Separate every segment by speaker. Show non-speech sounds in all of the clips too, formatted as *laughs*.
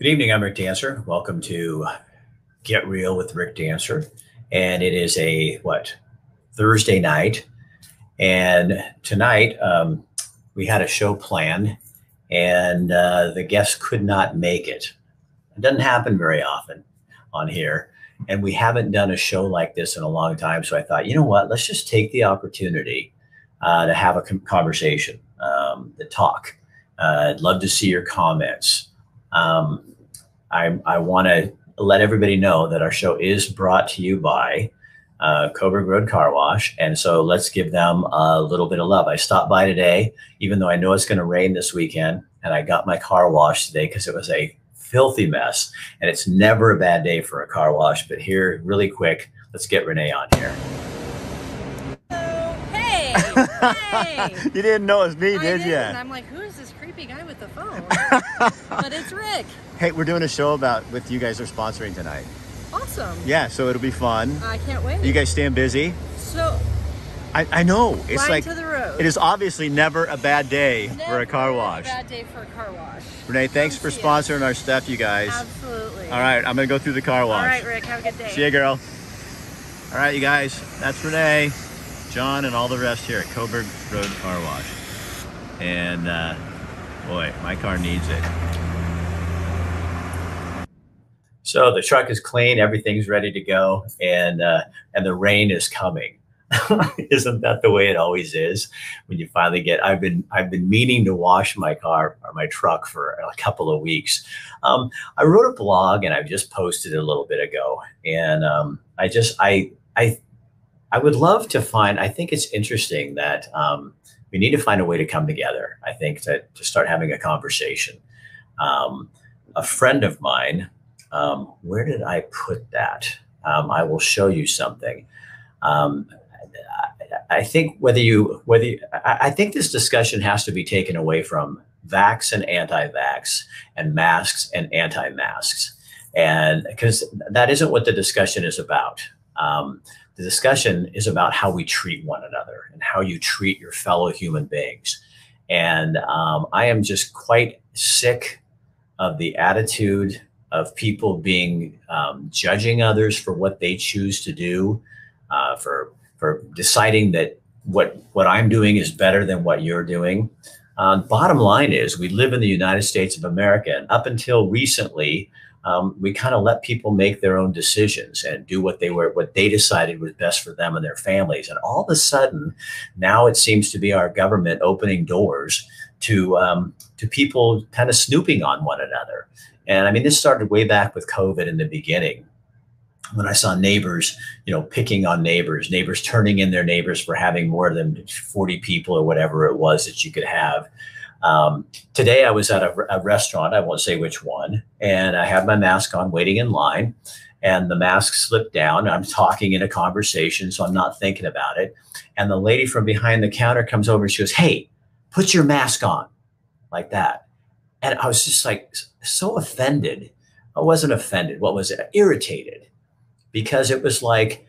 Speaker 1: Good evening. I'm Rick Dancer. Welcome to Get Real with Rick Dancer. And it is a what Thursday night. And tonight um, we had a show planned, and uh, the guest could not make it. It doesn't happen very often on here. And we haven't done a show like this in a long time. So I thought, you know what? Let's just take the opportunity uh, to have a conversation, um, to talk. Uh, I'd love to see your comments. Um, I, I want to let everybody know that our show is brought to you by uh, Coburg Road Car Wash. And so let's give them a little bit of love. I stopped by today, even though I know it's going to rain this weekend, and I got my car washed today because it was a filthy mess. And it's never a bad day for a car wash. But here, really quick, let's get Renee on here.
Speaker 2: Hey, *laughs* hey.
Speaker 3: you didn't know it was me,
Speaker 2: I
Speaker 3: did you?
Speaker 2: didn't. I'm like, who is this creepy guy with the phone? but it's Rick.
Speaker 3: Hey, we're doing a show about with you guys are sponsoring tonight.
Speaker 2: Awesome.
Speaker 3: Yeah, so it'll be fun.
Speaker 2: I can't wait.
Speaker 3: You guys staying busy?
Speaker 2: so
Speaker 3: I, I know. It's like
Speaker 2: to the road.
Speaker 3: it is obviously never a bad day for a car wash.
Speaker 2: Never a bad day for a car wash.
Speaker 3: Renee, thanks
Speaker 2: Come
Speaker 3: for sponsoring our stuff, you guys.
Speaker 2: Absolutely.
Speaker 3: All right, I'm gonna go through the car wash.
Speaker 2: All right, Rick. Have a good day.
Speaker 3: See you, girl. All right, you guys. That's Renee, John, and all the rest here at Coburg Road Car Wash. And uh, boy, my car needs it.
Speaker 1: So the truck is clean, everything's ready to go, and uh, and the rain is coming. *laughs* Isn't that the way it always is when you finally get? I've been I've been meaning to wash my car or my truck for a couple of weeks. Um, I wrote a blog and I've just posted it a little bit ago, and um, I just I I I would love to find. I think it's interesting that um, we need to find a way to come together. I think to to start having a conversation. Um, a friend of mine um, where did I put that? Um, I will show you something. Um, I, I think whether you whether you, I, I think this discussion has to be taken away from vax and anti-vax and masks and anti-masks, and because that isn't what the discussion is about. Um, the discussion is about how we treat one another and how you treat your fellow human beings. And um, I am just quite sick of the attitude of people being um, judging others for what they choose to do, uh, for for deciding that what what I'm doing is better than what you're doing. Uh, bottom line is, we live in the United States of America, and up until recently, um, we kind of let people make their own decisions and do what they were what they decided was best for them and their families. And all of a sudden, now it seems to be our government opening doors to um, to people kind of snooping on one another. And I mean, this started way back with COVID in the beginning when I saw neighbors, you know, picking on neighbors, neighbors turning in their neighbors for having more than 40 people or whatever it was that you could have. Um, today I was at a, a restaurant, I won't say which one, and I had my mask on waiting in line and the mask slipped down. I'm talking in a conversation, so I'm not thinking about it. And the lady from behind the counter comes over and she goes, Hey, put your mask on like that. And I was just like so offended. I wasn't offended. What was it? Irritated because it was like,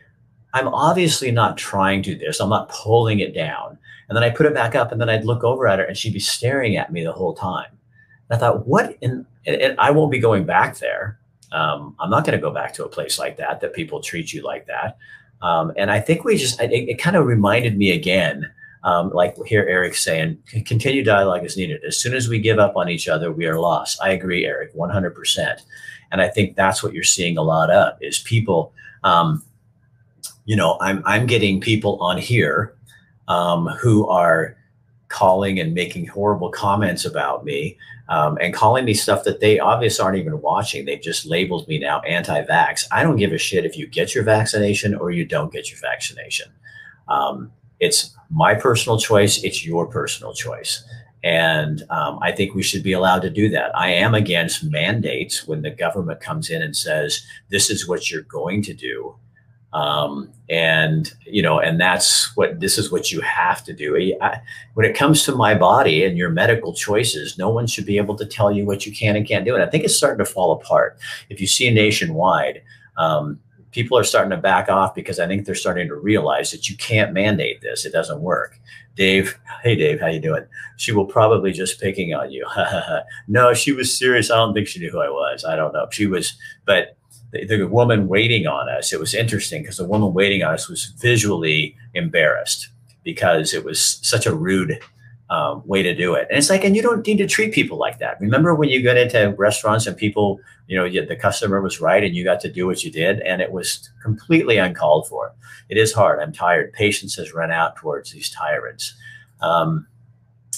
Speaker 1: I'm obviously not trying to do this. I'm not pulling it down. And then I put it back up and then I'd look over at her and she'd be staring at me the whole time. And I thought, what in, and I won't be going back there. Um, I'm not going to go back to a place like that, that people treat you like that. Um, and I think we just, it, it kind of reminded me again um, like here Eric saying, continue dialogue is needed. As soon as we give up on each other, we are lost. I agree, Eric, 100%. And I think that's what you're seeing a lot of is people, um, you know, I'm, I'm getting people on here um, who are calling and making horrible comments about me um, and calling me stuff that they obviously aren't even watching. They've just labeled me now anti-vax. I don't give a shit if you get your vaccination or you don't get your vaccination. Um, it's my personal choice. It's your personal choice. And um, I think we should be allowed to do that. I am against mandates when the government comes in and says, this is what you're going to do. Um, and, you know, and that's what, this is what you have to do. I, when it comes to my body and your medical choices, no one should be able to tell you what you can and can't do. And I think it's starting to fall apart. If you see nationwide, um, people are starting to back off because I think they're starting to realize that you can't mandate this. It doesn't work. Dave, hey Dave, how you doing? She will probably just picking on you. *laughs* no, she was serious. I don't think she knew who I was. I don't know. She was, but the, the woman waiting on us, it was interesting because the woman waiting on us was visually embarrassed because it was such a rude um, way to do it. And it's like, and you don't need to treat people like that. Remember when you got into restaurants and people, you know, the customer was right and you got to do what you did, and it was completely uncalled for. It is hard. I'm tired. Patience has run out towards these tyrants. Um,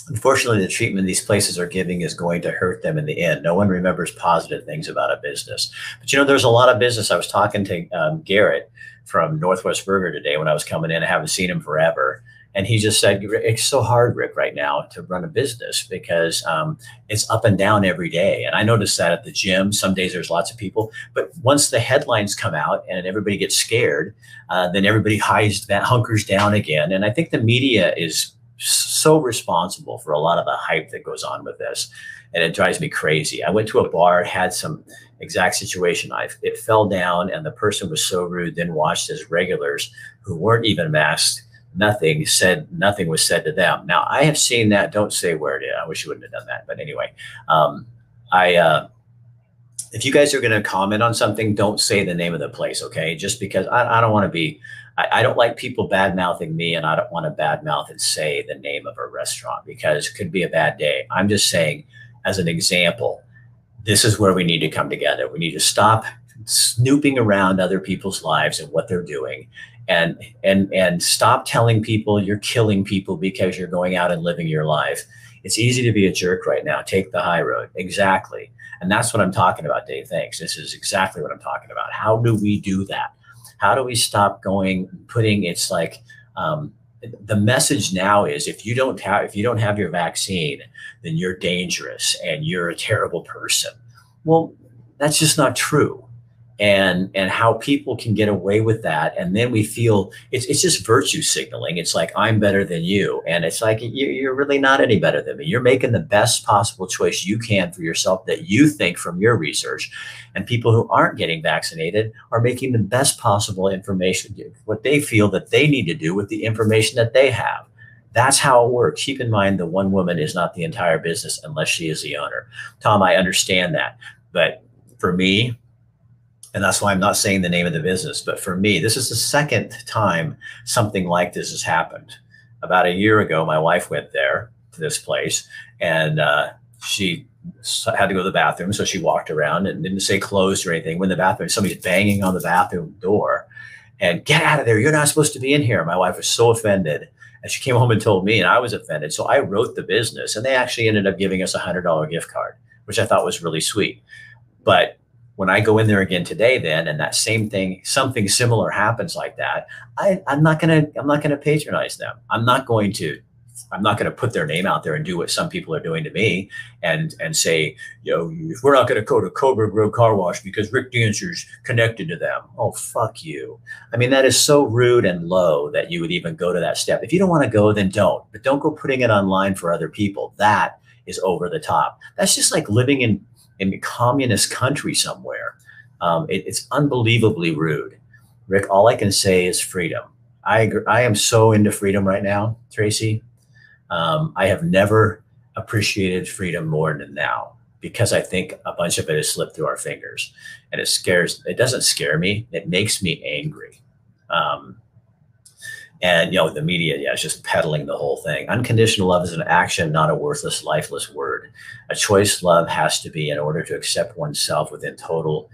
Speaker 1: unfortunately, the treatment these places are giving is going to hurt them in the end. No one remembers positive things about a business. But you know, there's a lot of business. I was talking to um, Garrett from Northwest Burger today when I was coming in. I haven't seen him forever and he just said, it's so hard, Rick, right now to run a business because um, it's up and down every day. And I noticed that at the gym, some days there's lots of people, but once the headlines come out and everybody gets scared, uh, then everybody hides that *laughs* hunkers down again. And I think the media is so responsible for a lot of the hype that goes on with this. And it drives me crazy. I went to a bar, had some exact situation. I it fell down, and the person was so rude, then watched as regulars who weren't even masked nothing said nothing was said to them. Now i have seen that. Don't say where it is. I wish you wouldn't have done that. But anyway um, i uh, if you guys are going to comment on something don't say the name of the place okay? Just because i, I don't want to be I, I, don't like people bad mouthing me and i don't want to bad mouth and say the name of a restaurant because it could be a bad day. I'm just saying as an example this is where we need to come together. We need to stop snooping around other people's lives and what they're doing and and and stop telling people you're killing people because you're going out and living your life. It's easy to be a jerk right now. Take the high road. Exactly. And that's what i'm talking about dave. Thanks. This is exactly what i'm talking about. How do we do that? How do we stop going putting it's like um, the message now is if you don't have if you don't have your vaccine then you're dangerous and you're a terrible person. Well that's just not true and and how people can get away with that and then we feel it's, it's just virtue signaling it's like i'm better than you and it's like you're really not any better than me you're making the best possible choice you can for yourself that you think from your research and people who aren't getting vaccinated are making the best possible information what they feel that they need to do with the information that they have that's how it works. Keep in mind the one woman is not the entire business unless she is the owner. Tom, I understand that. But for me, and that's why I'm not saying the name of the business. But for me, this is the second time something like this has happened. About a year ago, my wife went there to this place, and uh, she had to go to the bathroom, so she walked around and didn't say closed or anything. When the bathroom, somebody's banging on the bathroom door, and get out of there! You're not supposed to be in here. My wife was so offended. And she came home and told me, and I was offended. So I wrote the business, and they actually ended up giving us a hundred dollar gift card, which I thought was really sweet. But when I go in there again today, then and that same thing, something similar happens like that, I, I'm not gonna I'm not gonna patronize them. I'm not going to I'm not going to put their name out there and do what some people are doing to me and and say, you know, we're not going to go to Coburg Road Car Wash because Rick Dancer's connected to them. Oh, fuck you. I mean, that is so rude and low that you would even go to that step. If you don't want to go, then don't. But don't go putting it online for other people. That is over the top. That's just like living in in a communist country somewhere. Um, it, it's unbelievably rude. Rick, all I can say is freedom. I agree, I am so into freedom right now, Tracy. Um, I have never appreciated freedom more than now because I think a bunch of it has slipped through our fingers, and it scares. It doesn't scare me. It makes me angry. Um, and you know, the media, yeah, is just peddling the whole thing. Unconditional love is an action, not a worthless, lifeless word. A choice love has to be in order to accept oneself within total.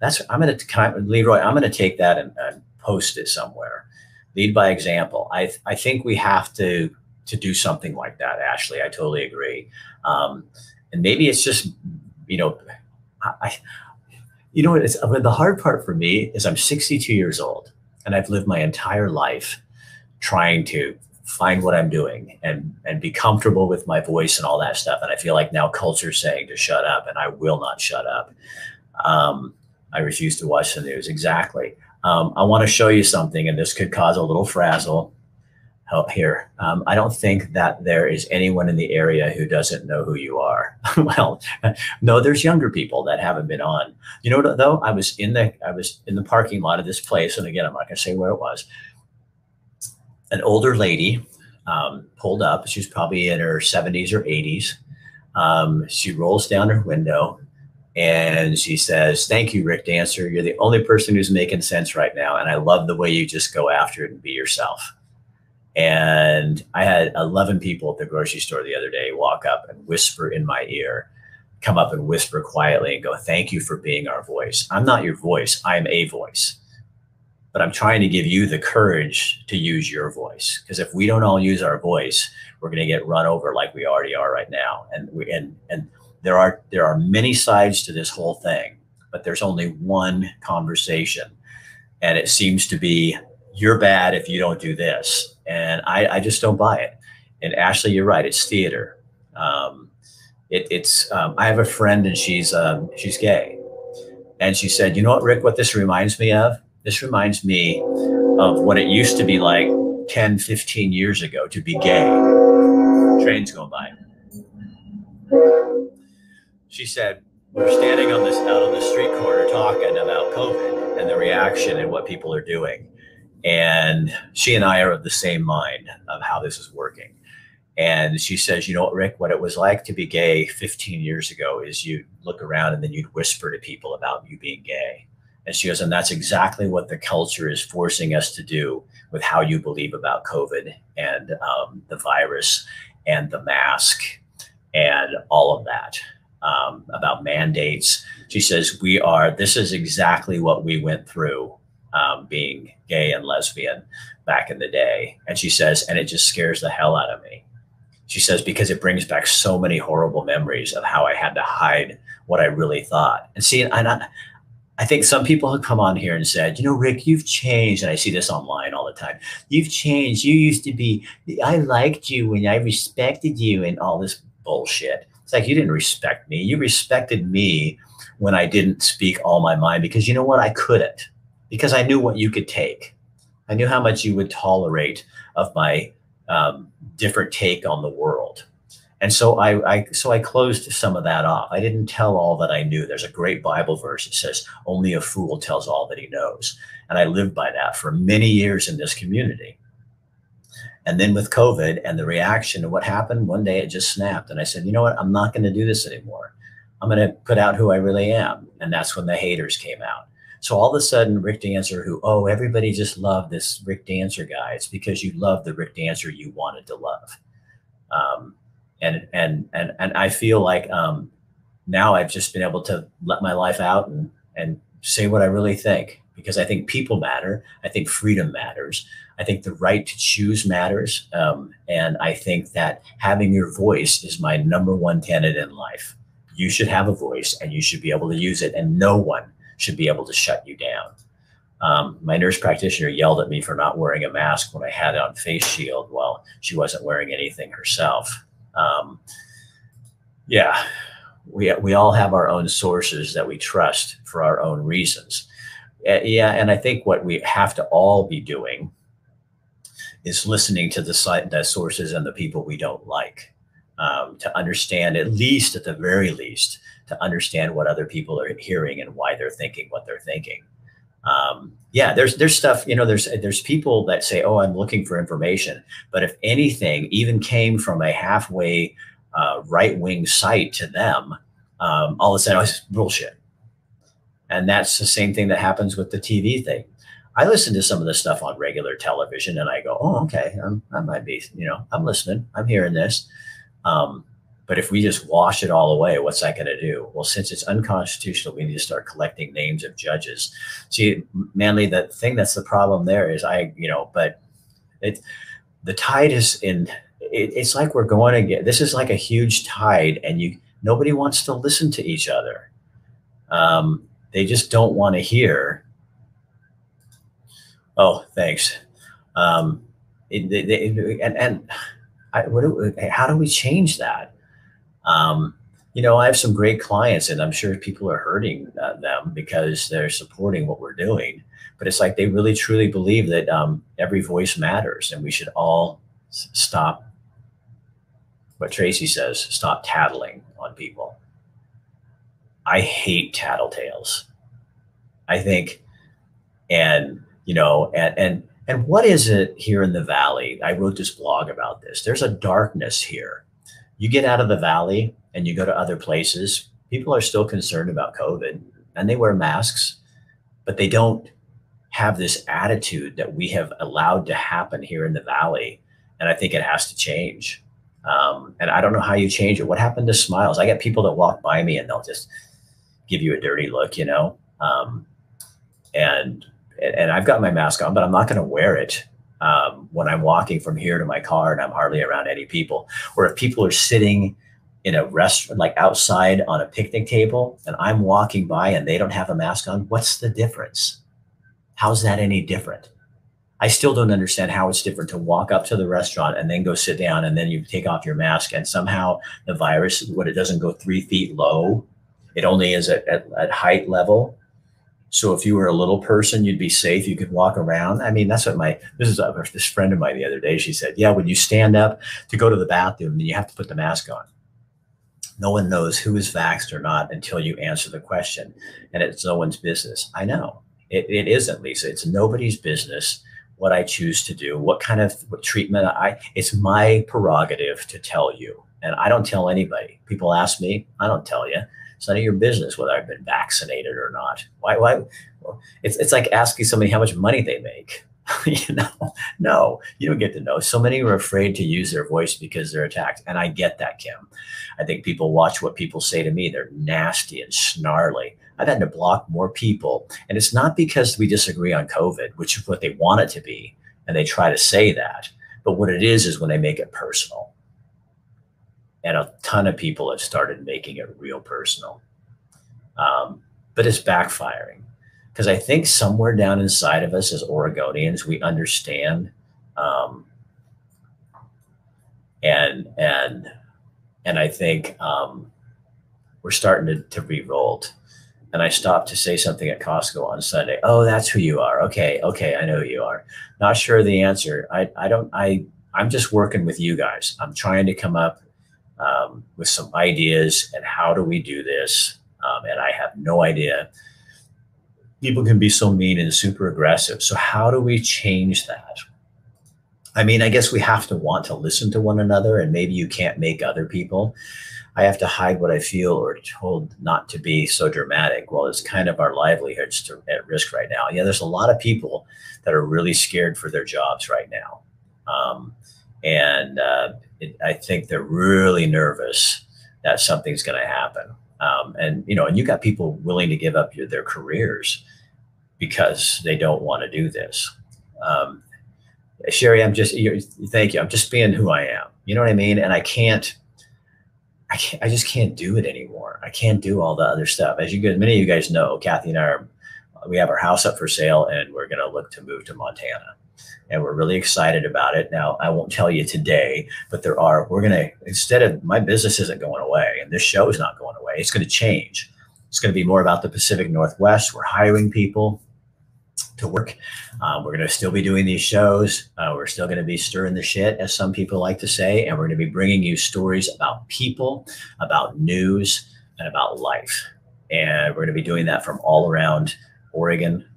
Speaker 1: That's I'm gonna Leroy. I'm gonna take that and, and post it somewhere. Lead by example. I I think we have to to do something like that. Ashley, I totally agree. Um, and maybe it's just you know, I, I you know, what? it's the hard part for me is I'm 62 years old and I've lived my entire life trying to find what I'm doing and and be comfortable with my voice and all that stuff. And I feel like now culture's saying to shut up, and I will not shut up. Um, I refuse to watch the news. Exactly. Um, I want to show you something, and this could cause a little frazzle. Help here. Um, I don't think that there is anyone in the area who doesn't know who you are. *laughs* well, *laughs* no, there's younger people that haven't been on. You know what though? I was in the I was in the parking lot of this place, and again, I'm not going to say where it was. An older lady um, pulled up. She was probably in her 70s or 80s. Um, she rolls down her window and she says, Thank you, Rick Dancer. You're the only person who's making sense right now. And I love the way you just go after it and be yourself. And I had 11 people at the grocery store the other day walk up and whisper in my ear, come up and whisper quietly and go, Thank you for being our voice. I'm not your voice, I'm a voice. But I'm trying to give you the courage to use your voice. Because if we don't all use our voice, we're going to get run over like we already are right now. And we, and, and there are, there are many sides to this whole thing, but there's only one conversation. And it seems to be, you're bad if you don't do this and I, I just don't buy it. And Ashley, you're right. It's theater. Um, it, it's um, I have a friend and she's um, she's gay, and she said, you know what, Rick, what this reminds me of? This reminds me of what it used to be like 10, 15 years ago to be gay. Trains going by. She said, we're standing on this out on the street corner talking about COVID and the reaction and what people are doing. And she and I are of the same mind of how this is working. And she says, you know what, Rick, what it was like to be gay 15 years ago is you'd look around and then you'd whisper to people about you being gay. And she goes, and that's exactly what the culture is forcing us to do with how you believe about COVID and um, the virus and the mask and all of that um, about mandates. She says, we are, this is exactly what we went through um, being gay and lesbian back in the day. And she says, and it just scares the hell out of me. She says, because it brings back so many horrible memories of how I had to hide what I really thought. And see, and I, I think some people have come on here and said, you know, Rick, you've changed. And I see this online all the time. You've changed. You used to be, I liked you and I respected you and all this bullshit. It's like you didn't respect me. You respected me when I didn't speak all my mind because you know what? I couldn't because I knew what you could take. I knew how much you would tolerate of my um, different take on the world. And so I, I, so I closed some of that off. I didn't tell all that I knew. There's a great Bible verse that says, "Only a fool tells all that he knows," and I lived by that for many years in this community. And then with COVID and the reaction to what happened, one day it just snapped, and I said, "You know what? I'm not going to do this anymore. I'm going to put out who I really am." And that's when the haters came out. So all of a sudden, Rick Dancer, who, oh, everybody just loved this Rick Dancer guy. It's because you love the Rick Dancer you wanted to love. Um, and, and, and, and I feel like um, now I've just been able to let my life out and, and say what I really think because I think people matter. I think freedom matters. I think the right to choose matters. Um, and I think that having your voice is my number one tenet in life. You should have a voice and you should be able to use it. And no one should be able to shut you down. Um, my nurse practitioner yelled at me for not wearing a mask when I had on face shield while she wasn't wearing anything herself. Um, yeah, we, we all have our own sources that we trust for our own reasons. Uh, yeah, and I think what we have to all be doing is listening to the, the sources and the people we don't like um, to understand, at least at the very least, to understand what other people are hearing and why they're thinking what they're thinking. Um, yeah, there's there's stuff you know. There's there's people that say, "Oh, I'm looking for information," but if anything even came from a halfway uh, right wing site to them, um, all of a sudden, oh, it's bullshit. And that's the same thing that happens with the TV thing. I listen to some of the stuff on regular television, and I go, "Oh, okay, I'm, I might be, you know, I'm listening, I'm hearing this." Um, but if we just wash it all away, what's that going to do? Well, since it's unconstitutional, we need to start collecting names of judges. See, Manly, the thing that's the problem there is I, you know, but it, the tide is in, it, it's like we're going to get, this is like a huge tide and you, nobody wants to listen to each other. Um, they just don't want to hear. Oh, thanks. Um, it, it, and, and I, what do, how do we change that? Um, you know, I have some great clients, and I'm sure people are hurting uh, them because they're supporting what we're doing. But it's like they really truly believe that um, every voice matters, and we should all s- stop. What Tracy says: stop tattling on people. I hate tattletales. I think, and you know, and and and what is it here in the valley? I wrote this blog about this. There's a darkness here. You get out of the valley and you go to other places. People are still concerned about COVID, and they wear masks, but they don't have this attitude that we have allowed to happen here in the valley. And I think it has to change. Um, and I don't know how you change it. What happened to smiles? I get people that walk by me and they'll just give you a dirty look, you know. Um, and and I've got my mask on, but I'm not going to wear it um, when I'm walking from here to my car and I'm hardly around any people. Or if people are sitting in a restaurant, like outside on a picnic table, and I'm walking by and they don't have a mask on, what's the difference? How's that any different? I still don't understand how it's different to walk up to the restaurant and then go sit down and then you take off your mask and somehow the virus, what it doesn't go three feet low, it only is at, at, at height level so if you were a little person, you'd be safe. You could walk around. I mean, that's what my this is a, this friend of mine the other day. She said, "Yeah, when you stand up to go to the bathroom, then you have to put the mask on. No one knows who is vaxxed or not until you answer the question, and it's no one's business. I know it, it isn't, Lisa. It's nobody's business what I choose to do, what kind of what treatment I. It's my prerogative to tell you, and I don't tell anybody. People ask me, I don't tell you it's none of your business whether I've been vaccinated or not. Why? Why? Well, it's it's like asking somebody how much money they make. *laughs* you know, no, you don't get to know. So many are afraid to use their voice because they're attacked, and I get that, Kim. I think people watch what people say to me. They're nasty and snarly. I've had to block more people, and it's not because we disagree on COVID, which is what they want it to be, and they try to say that. But what it is is when they make it personal and a ton of people have started making it real personal. Um, but it's backfiring because I think somewhere down inside of us as Oregonians, we understand, um, and and and I think um, we're starting to, to revolt. And I stopped to say something at Costco on Sunday. Oh, that's who you are. Okay, okay, I know who you are. Not sure of the answer. I I don't I I'm just working with you guys. I'm trying to come up um, with some ideas and how do we do this. Um, and I have no idea. People can be so mean and super aggressive. So, how do we change that? I mean, I guess we have to want to listen to one another, and maybe you can't make other people. I have to hide what I feel or told not to be so dramatic. Well, it's kind of our livelihoods to, at risk right now. Yeah, there's a lot of people that are really scared for their jobs right now. Um, and uh, it, I think they're really nervous that something's going to happen. Um, and you know, and you got people willing to give up your, their careers because they don't want to do this. Um, Sherry, I'm just thank you. I'm just being who I am. You know what I mean? And I can't. I can't. I just can't do it anymore. I can't do all the other stuff. As you guys, many of you guys know, Kathy and I are. We have our house up for sale, and we're going to look to move to Montana and we're really excited about it. Now, I won't tell you today, but there are, we're going to, instead of my business isn't going away and this show is not going away, it's going to change. It's going to be more about the Pacific Northwest. We're hiring people to work. Um, we're going to still be doing these shows. Uh, we're still going to be stirring the shit, as some people like to say, and we're going to be bringing you stories about people, about news, and about life. And we're going to be doing that from all around Oregon,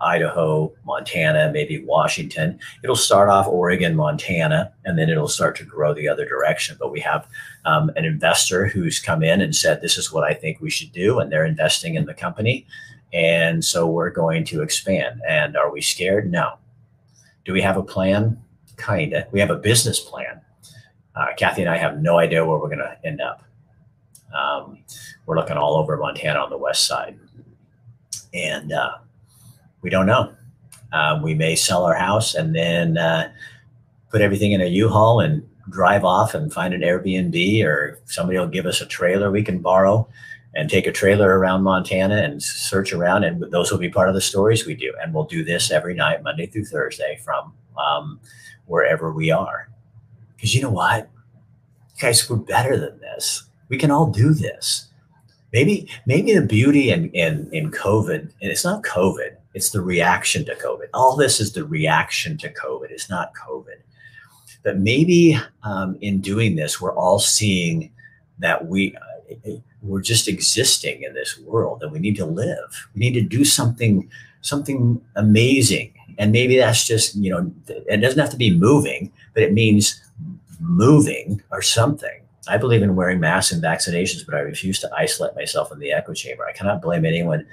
Speaker 1: Idaho, Montana, maybe Washington. It'll start off Oregon, Montana, and then it'll start to grow the other direction. But we have um, an investor who's come in and said, This is what I think we should do. And they're investing in the company. And so we're going to expand. And are we scared? No. Do we have a plan? Kind of. We have a business plan. Uh, Kathy and I have no idea where we're going to end up. Um, we're looking all over Montana on the west side. And uh, we don't know. Uh, we may sell our house and then uh, put everything in a U-Haul and drive off and find an Airbnb, or somebody will give us a trailer we can borrow and take a trailer around Montana and search around. And those will be part of the stories we do. And we'll do this every night, Monday through Thursday, from um, wherever we are. Because you know what? You guys, we're better than this. We can all do this. Maybe, maybe the beauty in, in, in COVID, and it's not COVID, it's the reaction to COVID. All this is the reaction to COVID. It's not COVID. But maybe um, in doing this, we're all seeing that we uh, we're just existing in this world, and we need to live. We need to do something something amazing, and maybe that's just you know it doesn't have to be moving, but it means moving or something. I believe in wearing masks and vaccinations, but I refuse to isolate myself in the echo chamber. I cannot blame anyone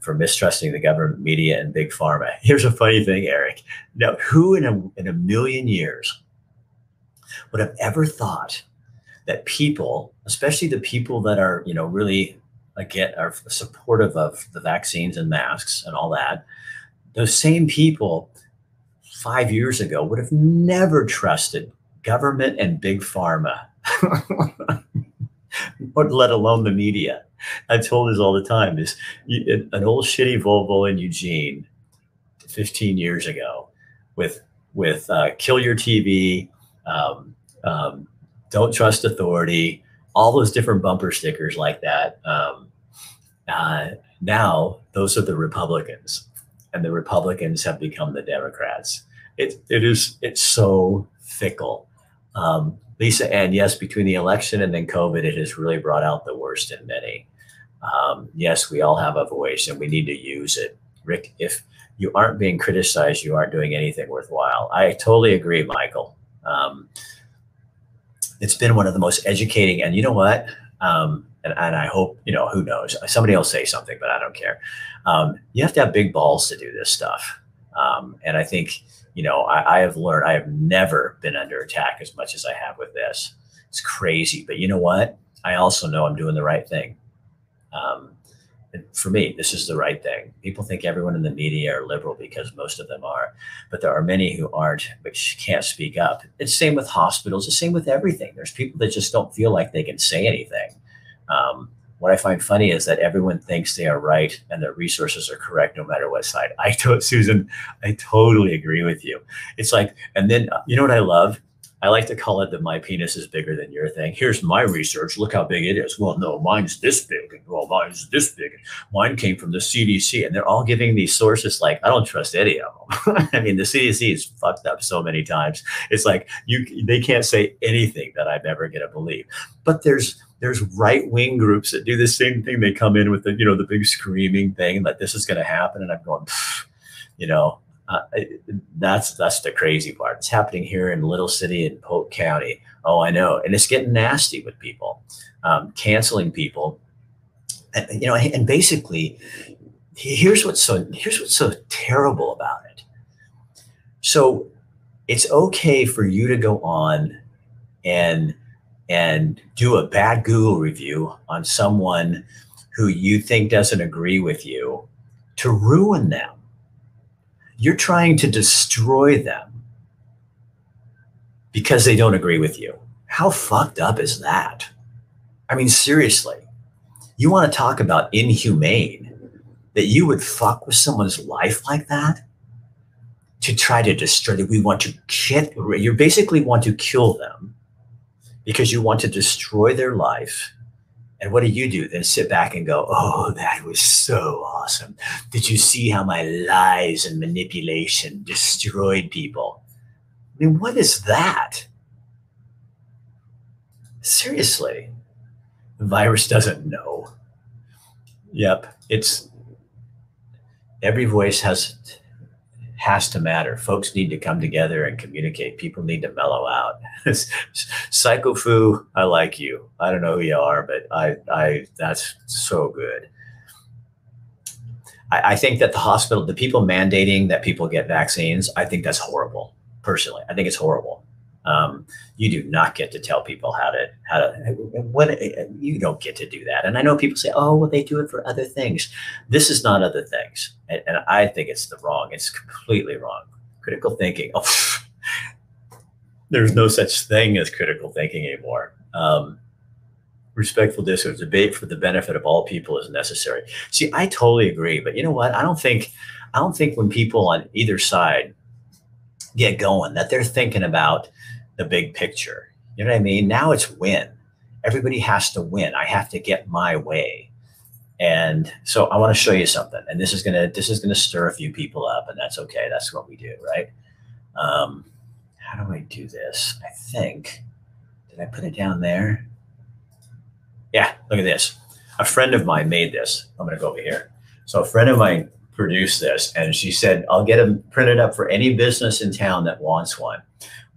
Speaker 1: for mistrusting the government, media, and big pharma. *laughs* Here's a funny thing, Eric. Now, who in a, in a million years would have ever thought that people, especially the people that are, you know, really again are supportive of the vaccines and masks and all that, those same people five years ago would have never trusted government and big pharma, *laughs* or let alone the media. I've told this all the time. Is an old shitty Volvo in Eugene, 15 years ago, with with uh, kill your TV, um, um, don't trust authority, all those different bumper stickers like that. Um, uh, now those are the Republicans, and the Republicans have become the Democrats. It it is it's so fickle. Um, Lisa, and yes, between the election and then COVID, it has really brought out the worst in many. Um, yes, we all have a voice and we need to use it. Rick, if you aren't being criticized, you aren't doing anything worthwhile. I totally agree, Michael. Um, it's been one of the most educating, and you know what? Um, and, and, I hope, you know, who knows? Somebody will say something, but I don't care. Um, you have to have big balls to do this stuff. Um, and I think you know, I, I have learned I have never been under attack as much as I have with this. It's crazy, but you know what? I also know I'm doing the right thing. Um, for me, this is the right thing. People think everyone in the media are liberal because most of them are, but there are many who aren't, which can't speak up. It's same with hospitals. It's same with everything. There's people that just don't feel like they can say anything. Um, what I find funny is that everyone thinks they are right and their resources are correct no matter what side. *laughs* I told Susan, I totally agree with you. It's like, and then uh, you know what I love? I like to call it that my penis is bigger than your thing. Here's my research. Look how big it is. Well, no, mine's this big. And well, mine's this big. Mine came from the CDC. And they're all giving these sources like, I don't trust any of them. *laughs* I mean, the CDC is fucked up so many times. It's like you they can't say anything that I'm ever gonna believe. But there's there's right wing groups that do the same thing. They come in with the, you know, the big screaming thing that this is going to happen. And I'm going, you know, uh, that's that's the crazy part. It's happening here in Little City in Polk County. Oh, I know, and it's getting nasty with people, um, canceling people, and you know, and basically, here's what's so here's what's so terrible about it. So, it's okay for you to go on and and do a bad Google review on someone who you think doesn't agree with you to ruin them. You're trying to destroy them because they don't agree with you. How fucked up is that? I mean, seriously, you want to talk about inhumane that you would fuck with someone's life like that to try to destroy them. We want to kill, you basically want to kill them because you want to destroy their life. And what do you do? Then sit back and go, Oh, that was so awesome. Did you see how my lies and manipulation destroyed people? I mean, what is that? Seriously, the virus doesn't know. Yep, it's every voice has has to matter. Folks need to come together and communicate. People need to mellow out. *laughs* Psycho Fu, I like you. I don't know who you are, but I, I, that's so good. I, I think that the hospital, the people mandating that people get vaccines, I think that's horrible. Personally, I think it's horrible. Um, you do not get to tell people how to how to when you don't get to do that. And I know people say, "Oh, well, they do it for other things." This is not other things, and, and I think it's the wrong. It's completely wrong. Critical thinking. Oh, *laughs* there's no such thing as critical thinking anymore. Um, respectful discourse, debate for the benefit of all people is necessary. See, I totally agree, but you know what? I don't think I don't think when people on either side get going that they're thinking about the big picture. You know what I mean? Now it's win. everybody has to win. I have to get my way. And so I want to show you something. And this is gonna this is gonna stir a few people up, and that's okay. That's what we do, right? Um, how do I do this? I think did I put it down there? Yeah, look at this. A friend of mine made this. I'm gonna go over here. So a friend of mine produced this, and she said, "I'll get them printed up for any business in town that wants one."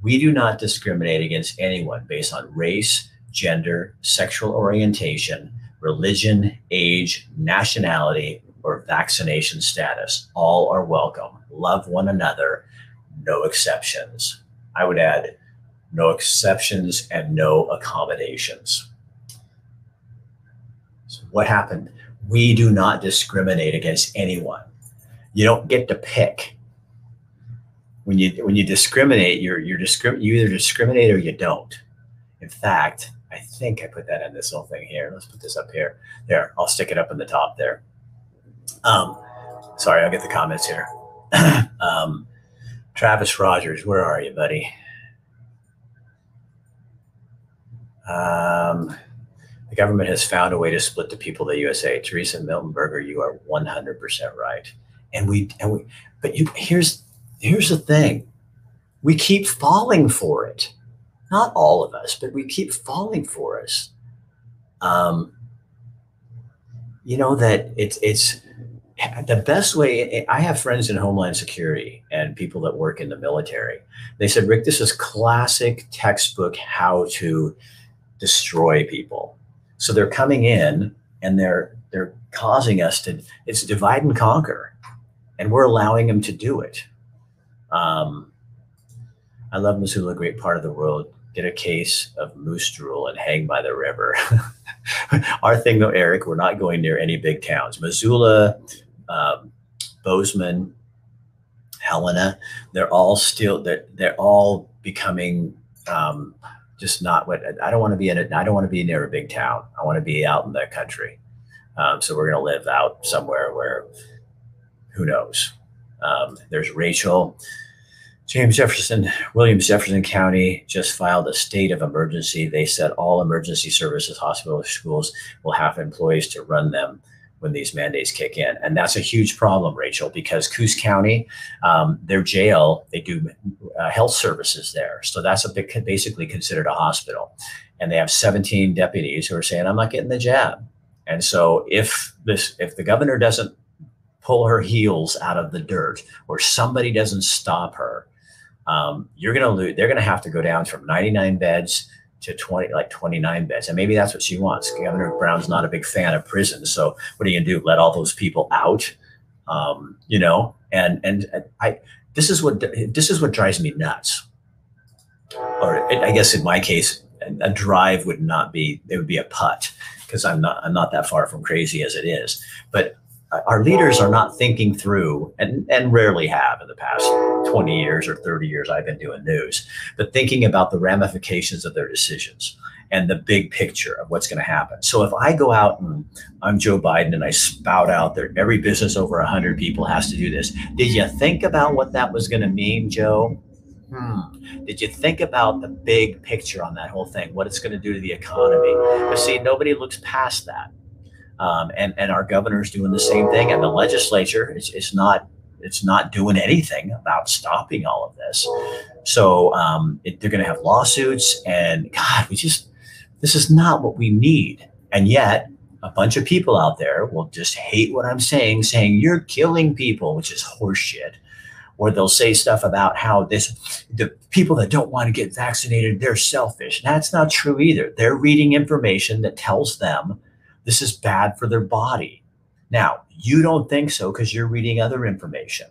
Speaker 1: We do not discriminate against anyone based on race, gender, sexual orientation, religion, age, nationality, or vaccination status. All are welcome. Love one another. No exceptions. I would add no exceptions and no accommodations. So what happened? We do not discriminate against anyone. You don't get to pick. When you when you discriminate, you're you're discrim- you either discriminate or you don't. In fact, I think I put that in this whole thing here. Let's put this up here. There, I'll stick it up in the top there. Um, sorry, I'll get the comments here. *clears throat* um, Travis Rogers, where are you, buddy? Um, the government has found a way to split the people of the USA. Teresa Miltenberger, you are 100% right. And we, and we, but you, here's, here's the thing. We keep falling for it not all of us, but we keep falling for us. Um, you know that it's it's the best way. I have friends in Homeland Security and people that work in the military. They said, Rick, this is classic textbook how to destroy people. So they're coming in and they're they're causing us to. It's divide and conquer, and we're allowing them to do it. Um, I love Missoula, great part of the world get a case of moose drool and hang by the river. *laughs* Our thing, though, Eric, we're not going near any big towns. Missoula, um, Bozeman, Helena, they're all still they're they're all becoming um, just not what I don't want to be in it. I don't want to be near a big town. I want to be out in the country. Um, so we're going to live out somewhere where who knows. Um, there's Rachel. James Jefferson, Williams Jefferson County just filed a state of emergency. They said all emergency services, hospitals, schools will have employees to run them when these mandates kick in. And that's a huge problem, Rachel, because Coos County, um, their jail, they do uh, health services there. So that's a big, basically considered a hospital. And they have 17 deputies who are saying, I'm not getting the jab. And so if this, if the governor doesn't pull her heels out of the dirt or somebody doesn't stop her, um, you're going to lose. They're going to have to go down from 99 beds to 20, like 29 beds. And maybe that's what she wants. Governor Brown's not a big fan of prisons. So what are you going to do? Let all those people out? Um, you know, and, and I, this is what, this is what drives me nuts. Or I guess in my case, a drive would not be, it would be a putt because I'm not, I'm not that far from crazy as it is. But our leaders are not thinking through and, and rarely have in the past 20 years or 30 years I've been doing news, but thinking about the ramifications of their decisions and the big picture of what's going to happen. So if I go out and I'm Joe Biden and I spout out that every business over 100 people has to do this, did you think about what that was going to mean, Joe? Hmm. Did you think about the big picture on that whole thing, what it's going to do to the economy? But see, nobody looks past that. Um, and and our governor's doing the same thing, and the legislature is, is not it's not doing anything about stopping all of this. So um, it, they're going to have lawsuits, and *laughs* God, we just this is not what we need. And yet, a bunch of people out there will just hate what I'm saying, saying you're killing people, which is horseshit. Or they'll say stuff about how this the people that don't want to get vaccinated, they're selfish. That's not true either. They're reading information that tells them this is bad for their body. Now, you don't think so because you're reading other information.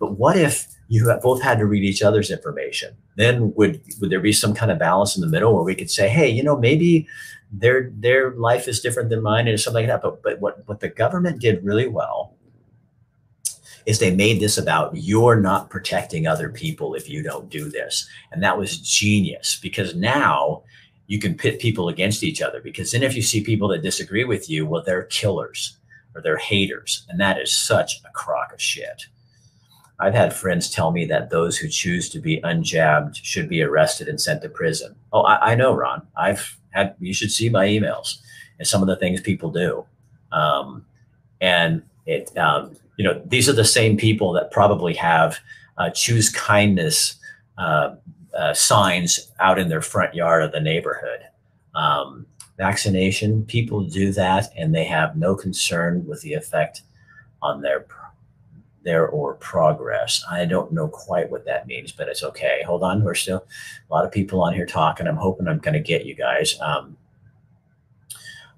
Speaker 1: But what if you both had to read each other's information? Then would would there be some kind of balance in the middle where we could say, hey, you know, maybe their their life is different than mine and something like that. But but what what the government did really well is they made this about you're not protecting other people if you don't do this. And that was genius because now you can pit people against each other because then if you see people that disagree with you, well, they're killers or they're haters. And that is such a crock of shit. I've had friends tell me that those who choose to be unjabbed should be arrested and sent to prison. Oh, I, I know, Ron. I've had you should see my emails and some of the things people do. Um, and it, um, you know, these are the same people that probably have uh, choose kindness uh, uh, signs out in their front yard of the neighborhood. Um, vaccination, people do that, and they have no concern with the effect on their their or progress. I don't know quite what that means, but it's okay. Hold on, we're still a lot of people on here talking. I'm hoping I'm going to get you guys. Um,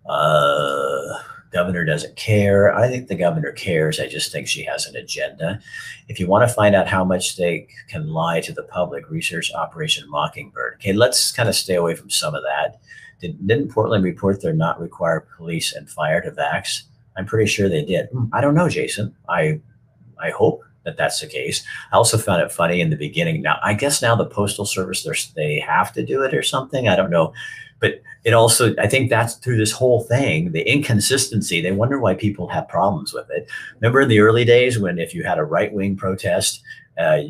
Speaker 1: uh, governor doesn't care. I think the governor cares. I just think she has an agenda. If you want to find out how much they can lie to the public, research Operation Mockingbird. Okay, let's kind of stay away from some of that. Did, didn't Portland report they're not require police and fire to vax? I'm pretty sure they did. Hmm, I don't know, Jason. I I hope that that's the case. I also found it funny in the beginning. Now, I guess now the postal service they have to do it or something. I don't know, but it also I think that's through this whole thing the inconsistency. They wonder why people have problems with it. Remember in the early days when if you had a right wing protest. Uh,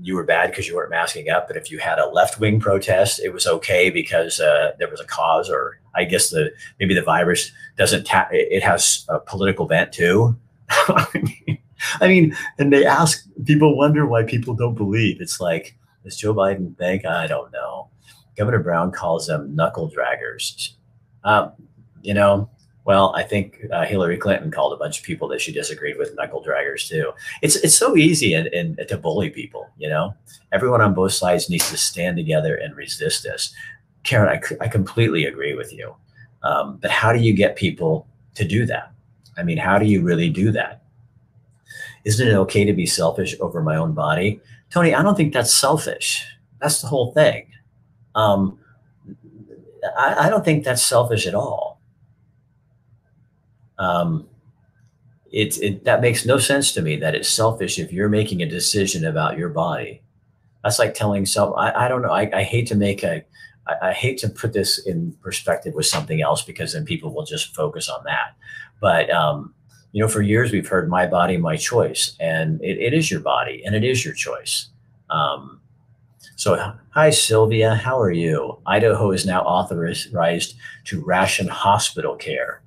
Speaker 1: you were bad because you weren't masking up, but if you had a left wing protest, it was okay because uh, there was a cause, or I guess the maybe the virus doesn't tap. It has a political bent too. *laughs* I mean, and they ask people wonder why people don't believe. It's like, does Joe Biden think? I don't know. Governor Brown calls them knuckle draggers. Um, you know, well, I think uh, Hillary Clinton called a bunch of people that she disagreed with knuckle draggers too. It's it's so easy and, and to bully people. You know, everyone on both sides needs to stand together and resist this. Karen, I, I completely agree with you. Um, but how do you get people to do that? I mean, how do you really do that? isn't it okay to be selfish over my own body? Tony, I don't think that's selfish. That's the whole thing. Um, I, I, don't think that's selfish at all. Um, it, it that makes no sense to me that it's selfish if you're making a decision about your body. That's like telling some. I, I don't know. I, I hate to make a. I, I hate to put this in perspective with something else because then people will just focus on that. But um, you know, for years we've heard my body, my choice, and it, it is your body and it is your choice. Um, so, hi, Sylvia. How are you? Idaho is now authorized to ration hospital care.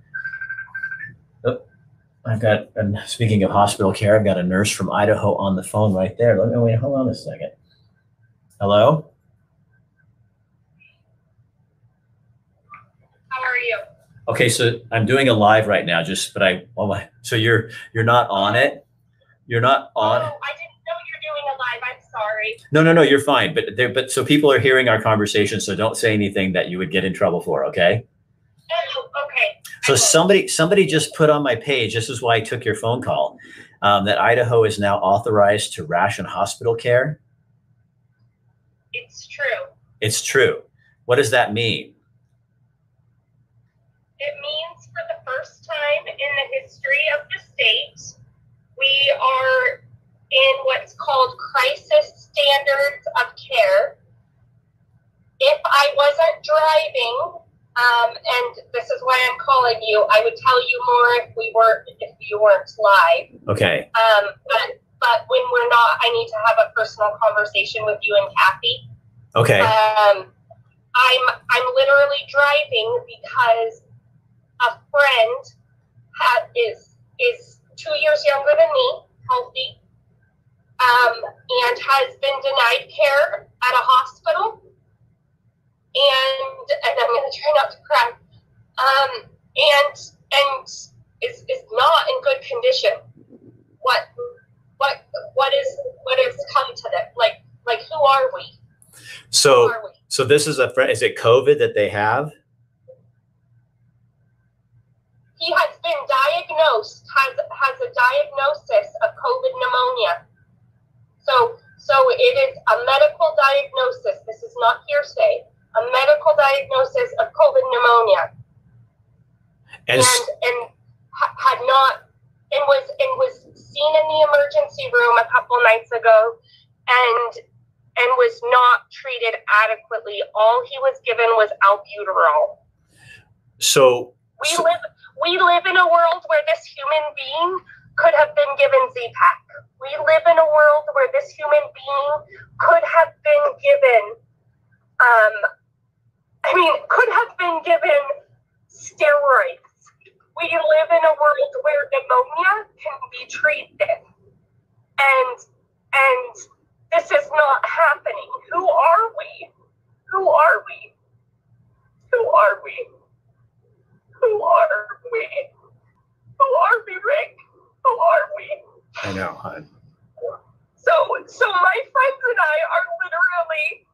Speaker 1: Oh, I've got, and speaking of hospital care, I've got a nurse from Idaho on the phone right there. Let me wait, hold on a second. Hello? How are you? Okay, so I'm doing a live right now, just but I oh my, so you're you're not on it. You're not on.
Speaker 4: Oh, I didn't know you're doing a live. I'm sorry.
Speaker 1: No, no, no, you're fine. But there, but so people are hearing our conversation, so don't say anything that you would get in trouble for. Okay.
Speaker 4: Oh, okay.
Speaker 1: So somebody somebody just put on my page. This is why I took your phone call. Um, that Idaho is now authorized to ration hospital care.
Speaker 4: It's true.
Speaker 1: It's true. What does that mean?
Speaker 4: It means for the first time in the history of the state, we are in what's called crisis standards of care. If I wasn't driving, um, and this is why I'm calling you, I would tell you more if we weren't if you weren't live.
Speaker 1: Okay.
Speaker 4: Um, but but when we're not, I need to have a personal conversation with you and Kathy.
Speaker 1: Okay.
Speaker 4: Um, I'm I'm literally driving because a friend had, is is two years younger than me, healthy, um, and has been denied care at a hospital. And and I'm going to try not to cry. Um, and and is is not in good condition. What what what is what has come to them? Like like who are we?
Speaker 1: So are we? so this is a friend. Is it COVID that they have?
Speaker 4: he has been diagnosed has has a diagnosis of COVID pneumonia. So so it is a medical diagnosis. This is not hearsay. A medical diagnosis of COVID pneumonia.
Speaker 1: As,
Speaker 4: and and had not and was and was seen in the emergency room a couple nights ago and and was not treated adequately. All he was given was albuterol.
Speaker 1: So
Speaker 4: we
Speaker 1: so,
Speaker 4: live we live in a world where this human being could have been given Z-Pak. We live in a world where this human being could have been given um, I mean, could have been given steroids. We live in a world where pneumonia can be treated. And and this is not happening. Who are we? Who are we? Who are we? Who are we? Who are we, Rick? Are we?
Speaker 1: I know, hon.
Speaker 4: So, so my friends and I are literally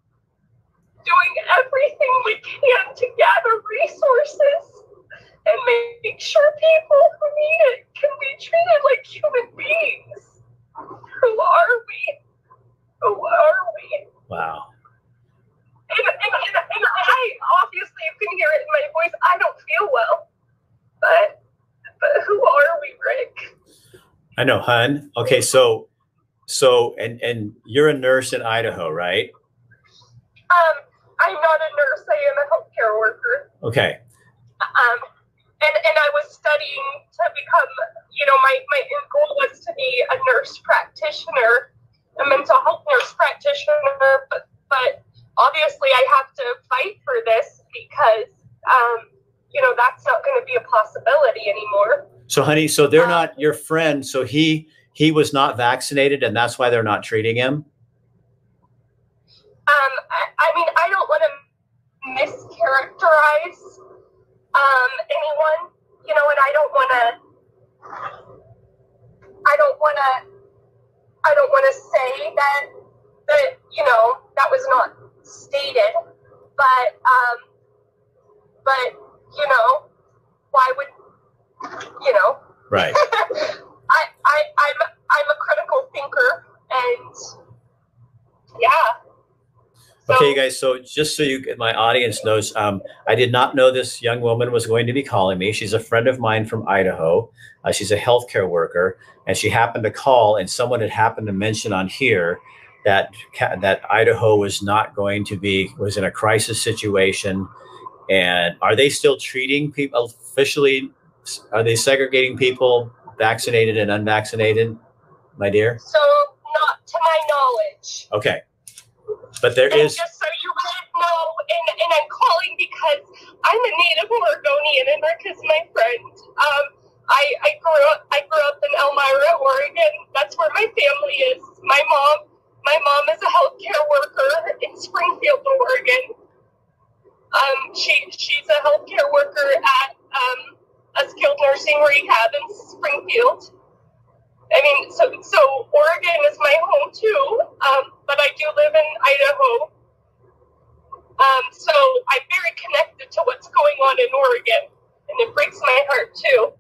Speaker 4: doing everything we can to gather resources and make sure people who need it can be treated like human beings. Who are we? Who are we?
Speaker 1: Wow.
Speaker 4: And, and, and, and I obviously you can hear it in my voice. I don't feel well, but but who are we, Rick?
Speaker 1: I know, hun. Okay, so so and and you're a nurse in Idaho, right?
Speaker 4: Um, I'm not a nurse. I am a healthcare worker.
Speaker 1: Okay.
Speaker 4: Um, and and I was studying to become. You know, my my goal was to be a nurse practitioner, a mental health nurse practitioner. But but obviously, I have to fight for this because um, you know that's not going to be a possibility anymore.
Speaker 1: So honey, so they're not your friend, so he he was not vaccinated and that's why they're not treating him?
Speaker 4: Um, I, I mean, I don't want to mischaracterize um, anyone, you know, and I don't want to. I don't want to. I don't want to say that that you know that was not stated, but um, but you know, why would you know?
Speaker 1: Right. *laughs*
Speaker 4: I, I, I'm, I'm a critical thinker, and yeah. So,
Speaker 1: Okay, you guys. So just so you, get my audience knows, um, I did not know this young woman was going to be calling me. She's a friend of mine from Idaho. Uh, she's a healthcare worker, and she happened to call, and someone had happened to mention on here that that Idaho was not going to be was in a crisis situation. And are they still treating people officially? Are they segregating people vaccinated and unvaccinated, my dear?
Speaker 4: So, not to my knowledge.
Speaker 1: Okay, but there
Speaker 4: and
Speaker 1: is.
Speaker 4: just so you guys know, and, and I'm calling because I'm a native Oregonian, and Rick is my friend. Um, I, I grew up I grew up in Elmira, Oregon. That's where my family is. My mom my mom is a healthcare worker in Springfield, Oregon. Um, she she's a healthcare worker at um, a skilled nursing rehab in Springfield. I mean, so so Oregon is my home too, um, but I do live in Idaho. Um, so I'm very connected to what's going on in Oregon, and it breaks my heart too.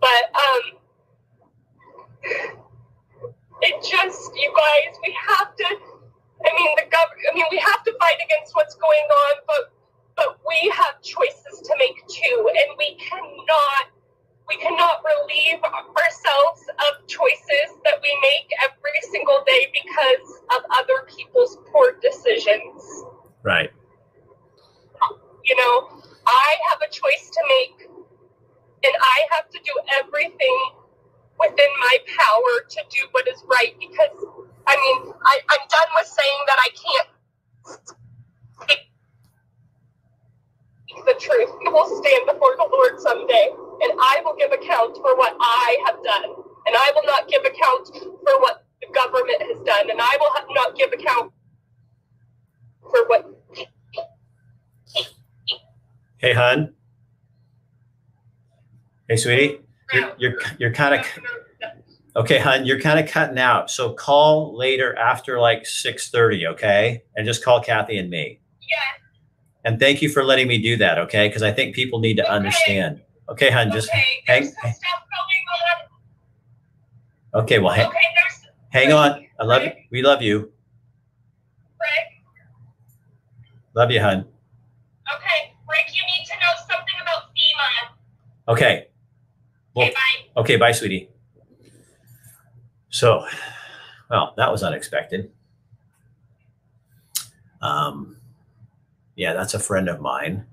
Speaker 4: But um, it just, you guys, we have to. I mean, the gov- I mean, we have to fight against what's going on, but but we have choices to make too, and we cannot we cannot relieve ourselves of choices that we make every single day because of other people's poor decisions.
Speaker 1: Right.
Speaker 4: You know, I have a choice to make, and I have to do everything within my power to do what is right because, I mean, I, I'm done with saying that I can't speak the truth. We will stand before the Lord someday, and I will give account for what I have done, and I will not give account for what the government has done, and I will not give account for what
Speaker 1: Hey, hun. Hey, sweetie. You're you're, you're kind of okay, hun. You're kind of cutting out. So call later after like six thirty, okay? And just call Kathy and me.
Speaker 4: Yeah.
Speaker 1: And thank you for letting me do that, okay? Because I think people need to
Speaker 4: Okay.
Speaker 1: understand. Okay, hun. Just
Speaker 4: okay,
Speaker 1: hang-
Speaker 4: there's some stuff going on.
Speaker 1: okay. Well, hang,
Speaker 4: Okay,
Speaker 1: hang on. I love you. We love you.
Speaker 4: Rick.
Speaker 1: Love you, hun.
Speaker 4: Okay, Rick, you need to know something about FEMA.
Speaker 1: Okay. Well,
Speaker 4: Okay, bye.
Speaker 1: Okay, bye, sweetie. So, well, that was unexpected. Um, yeah, that's a friend of mine.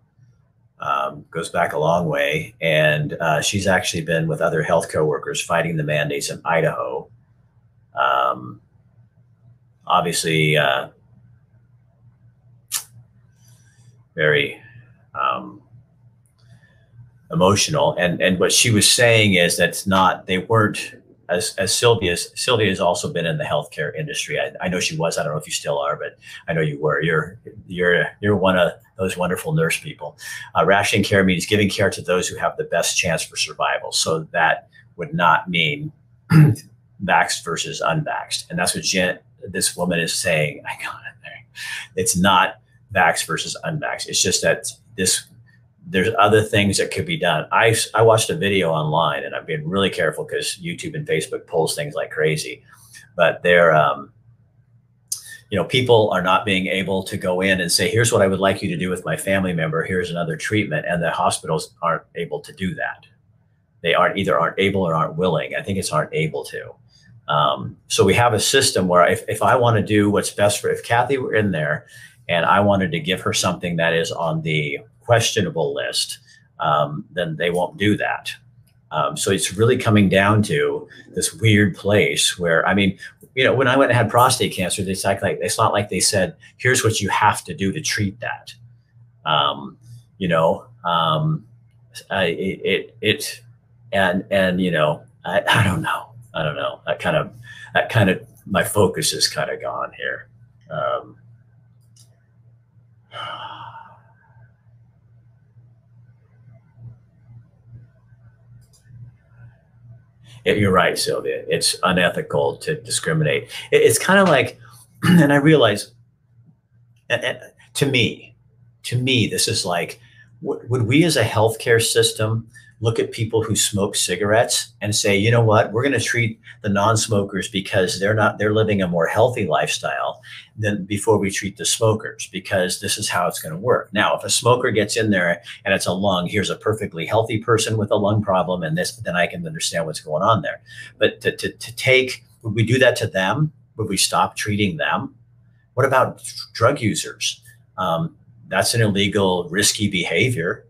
Speaker 1: Um, goes back a long way, and uh, she's actually been with other healthcare workers fighting the mandates in Idaho. Um, obviously, uh, very um, emotional. And and what she was saying is that's not they weren't as as Sylvia's Sylvia has also been in the healthcare industry. I, I know she was. I don't know if you still are, but I know you were. You're you're you're one of those wonderful nurse people. Uh, rationing care means giving care to those who have the best chance for survival. So that would not mean *clears throat* vaxxed versus unvaxxed, and that's what Jen, this woman is saying. *laughs* I got it there. It's not vax versus unvaxxed. It's just that this there's other things that could be done. I, I watched a video online and I've been really careful because YouTube and Facebook pulls things like crazy, but they're, um, you know, people are not being able to go in and say, here's what I would like you to do with my family member. Here's another treatment. And the hospitals aren't able to do that. They aren't either aren't able or aren't willing. I think it's aren't able to. Um, so we have a system where if, if I want to do what's best for, if Kathy were in there and I wanted to give her something that is on the questionable list, um, then they won't do that. Um, so it's really coming down to this weird place where, I mean, you know, when I went and had prostate cancer, it's like, like it's not like they said, here's what you have to do to treat that. Um, you know, um, I, it, it, and, and, you know, I, I don't know. I don't know. That kind of, that kind of, my focus is kind of gone here. Um, you're right, Sylvia. It's unethical to discriminate. It's kind of like, *clears throat* and I realize, to me, to me, this is like, would we as a healthcare system look at people who smoke cigarettes and say, you know what, we're going to treat the non-smokers because they're not they're living a more healthy lifestyle than before we treat the smokers because this is how it's going to work. Now, if a smoker gets in there and it's a lung, here's a perfectly healthy person with a lung problem and this, then I can understand what's going on there. But to, to, to take, would we do that to them? Would we stop treating them? What about drug users? Um, that's an illegal, risky behavior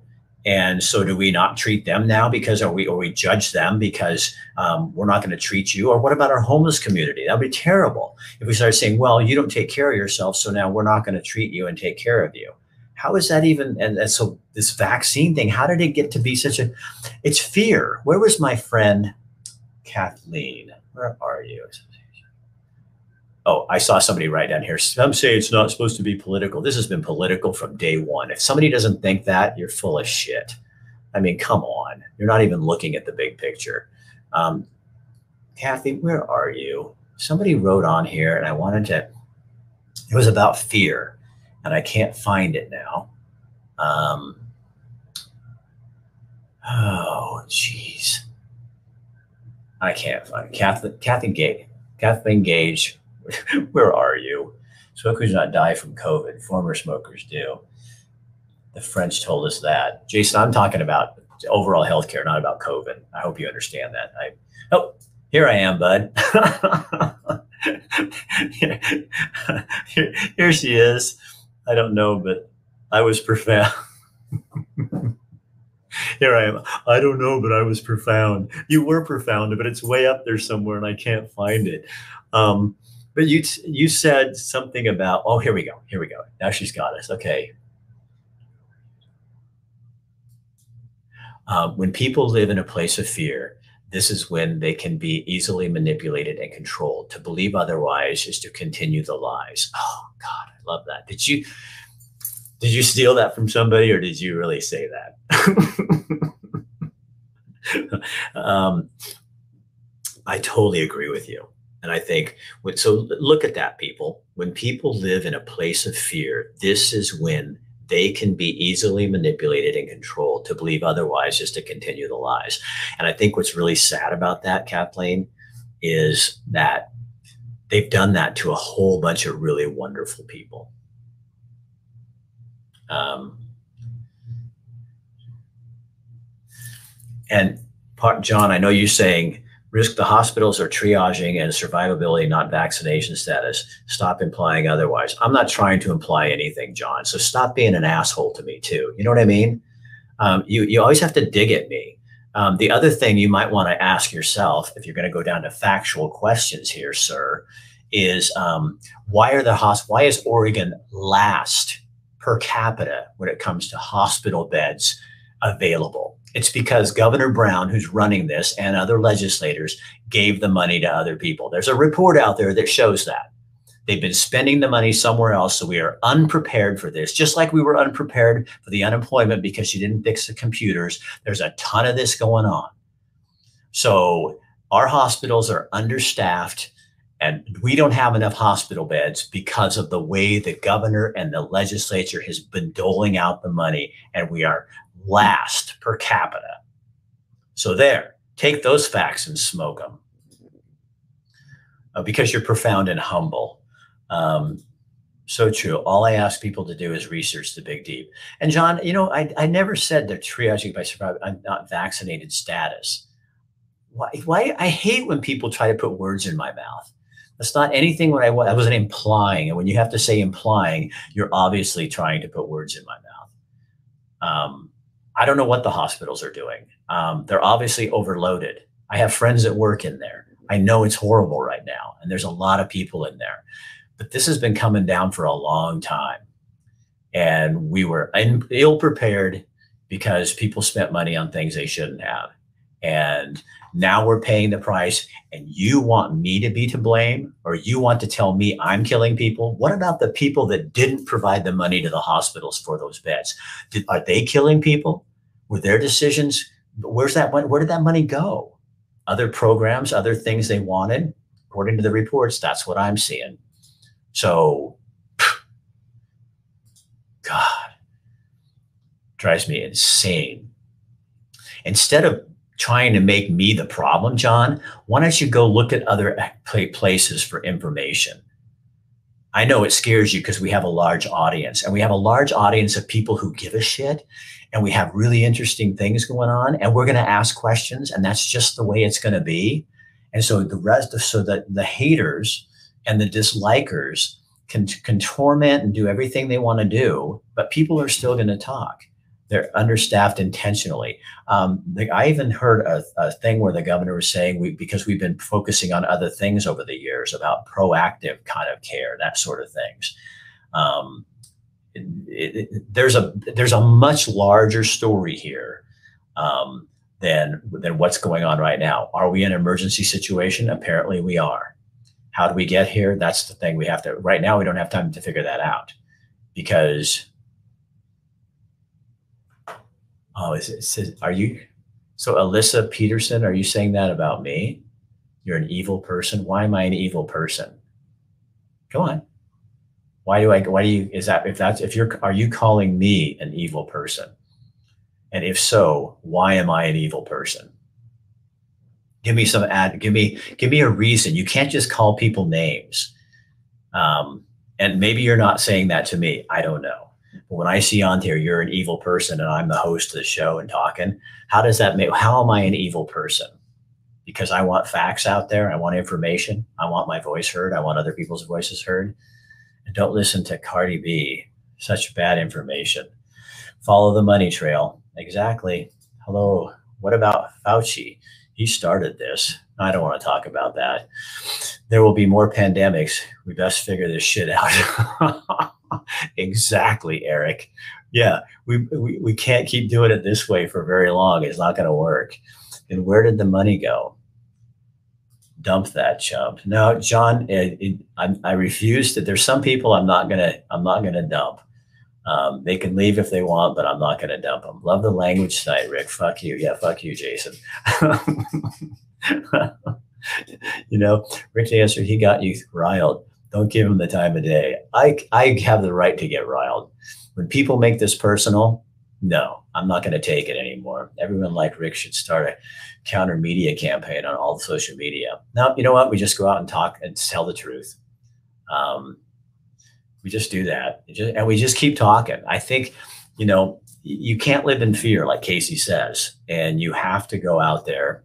Speaker 1: and so, do we not treat them now because are we or we judge them because um, we're not going to treat you? Or what about our homeless community? That'd be terrible if we start saying, "Well, you don't take care of yourself, so now we're not going to treat you and take care of you." How is that even? And, and so, this vaccine thing, how did it get to be such a? It's fear. Where was my friend Kathleen? Where are you? Oh, I saw somebody write down here. Some say it's not supposed to be political. This has been political from day one. If somebody doesn't think that, you're full of shit. I mean, come on. You're not even looking at the big picture. Um, Kathy, where are you? Somebody wrote on here, and I wanted to. It was about fear, and I can't find it now. Um, oh, jeez. I can't find it. Kathleen, Kathy Gage. Kathleen Gage *laughs* where are you? Smokers do not die from COVID. Former smokers do. The French told us that. Jason, I'm talking about overall healthcare, not about COVID. I hope you understand that. I oh, here I am, bud. *laughs* here, here she is. I don't know, but I was profound. *laughs* here I am. I don't know, but I was profound. You were profound, but it's way up there somewhere, and I can't find it. Um, but you you said something about oh here we go here we go now she's got us okay. Um, when people live in a place of fear, this is when they can be easily manipulated and controlled. To believe otherwise is to continue the lies. Oh God, I love that. Did you did you steal that from somebody or did you really say that? *laughs* um, I totally agree with you. And I think, so look at that, people. When people live in a place of fear, this is when they can be easily manipulated and controlled to believe otherwise, just to continue the lies. And I think what's really sad about that, Kathleen, is that they've done that to a whole bunch of really wonderful people. Um, and part, John, I know you're saying risk the hospitals are triaging and survivability, not vaccination status. Stop implying otherwise. I'm not trying to imply anything, John. So stop being an asshole to me too. You know what I mean? Um, you you always have to dig at me. Um, the other thing you might want to ask yourself, if you're going to go down to factual questions here, sir, is um, why are the hosp- Why is Oregon last per capita when it comes to hospital beds available. It's because Governor Brown, who's running this, and other legislators gave the money to other people. There's a report out there that shows that. They've been spending the money somewhere else. So we are unprepared for this, just like we were unprepared for the unemployment because you didn't fix the computers. There's a ton of this going on. So our hospitals are understaffed and we don't have enough hospital beds because of the way the governor and the legislature has been doling out the money and we are last per capita. So there, take those facts and smoke them. Uh, because you're profound and humble. Um, so true. All I ask people to do is research the big deep. And John, you know, I, I never said that triaging by survival, I'm not vaccinated status. Why, why? I hate when people try to put words in my mouth. That's not anything what I, I wasn't implying. And when you have to say implying, you're obviously trying to put words in my mouth. Um, I don't know what the hospitals are doing. Um, they're obviously overloaded. I have friends that work in there. I know it's horrible right now, and there's a lot of people in there. But this has been coming down for a long time. And we were ill prepared because people spent money on things they shouldn't have. And now we're paying the price, and you want me to be to blame, or you want to tell me I'm killing people? What about the people that didn't provide the money to the hospitals for those beds? Did, are they killing people? Were their decisions? Where's that? Where did that money go? Other programs, other things they wanted. According to the reports, that's what I'm seeing. So, God, drives me insane. Instead of trying to make me the problem, John, why don't you go look at other eh, places for information? I know it scares you because we have a large audience and we have a large audience of people who give a shit and we have really interesting things going on and we're going to ask questions and that's just the way it's going to be. And so the rest of, so that the haters and the dislikers can, can torment and do everything they want to do, but people are still going to talk they're understaffed intentionally. Um, I even heard a, a, thing where the governor was saying we because we've been focusing on other things over the years about proactive kind of care, that sort of things. Um, it, it, there's a there's a much larger story here um, than than what's going on right now. Are we in an emergency situation? Apparently, we are. How do we get here? That's the thing we have to. Right now, we don't have time to figure that out because Oh, is it, says, are you? So, Alyssa Peterson, are you saying that about me? You're an evil person. Why am I an evil person? Go on. Why do I? Why do you? Is that if that's if you're? Are you calling me an evil person? And if so, why am I an evil person? Give me some ad. Give me give me a reason. You can't just call people names. Um, and maybe you're not saying that to me. I don't know. But when I see on here, you're an evil person and I'm the host of the show and talking, how does that make, how am I an evil person? Because I want facts out there. I want information. I want my voice heard. I want other people's voices heard. And don't listen to Cardi B. Such bad information. Follow the money trail. Exactly. Hello. What about Fauci? He started this. I don't want to talk about that. There will be more pandemics. We best figure this shit out. *laughs* *laughs* exactly, Eric. Yeah, we, we, we can't keep doing it this way for very long. It's not going to work. And where did the money go? Dump that chump. No, John, it, it, I, I refuse to. There's some people I'm not gonna I'm not gonna dump. Um, they can leave if they want, but I'm not gonna dump them. Love the language tonight, Rick. Fuck you. Yeah, fuck you, Jason. *laughs* you know, Rick answer, he got you riled. Don't give him the time of day. I, I have the right to get riled. When people make this personal, no, I'm not going to take it anymore. Everyone like Rick should start a counter media campaign on all the social media. Now, you know what? We just go out and talk and tell the truth. Um, we just do that. Just, and we just keep talking. I think, you know, you can't live in fear, like Casey says, and you have to go out there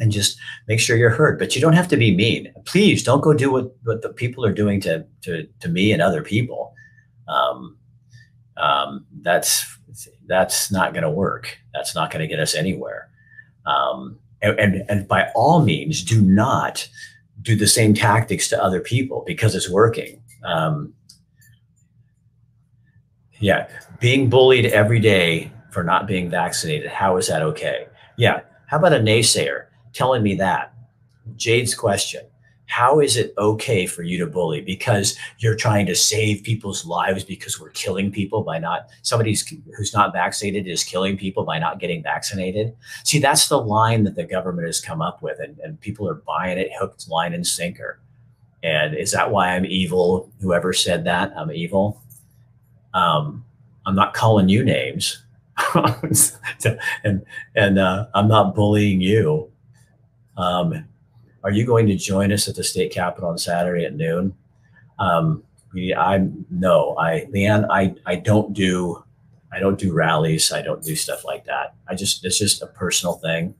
Speaker 1: and just make sure you're heard. But you don't have to be mean. Please don't go do what, what the people are doing to, to, to me and other people. Um, um, that's, that's not going to work. That's not going to get us anywhere. Um, and, and, and by all means, do not do the same tactics to other people because it's working. Um, Yeah, being bullied every day for not being vaccinated. How is that okay? Yeah. How about a naysayer telling me that? Jade's question how is it okay for you to bully because you're trying to save people's lives because we're killing people by not somebody's who's not vaccinated is killing people by not getting vaccinated? See that's the line that the government has come up with and, and people are buying it hooked line and sinker. And is that why i'm evil? Whoever said that i'm evil. Um, i'm not calling you names. *laughs* And and uh, i'm not bullying you um, are you going to join us at the state capitol on Saturday at noon? Um, I'm no, I Leanne, I I don't do I don't do rallies. I don't do stuff like that. I just it's just a personal thing.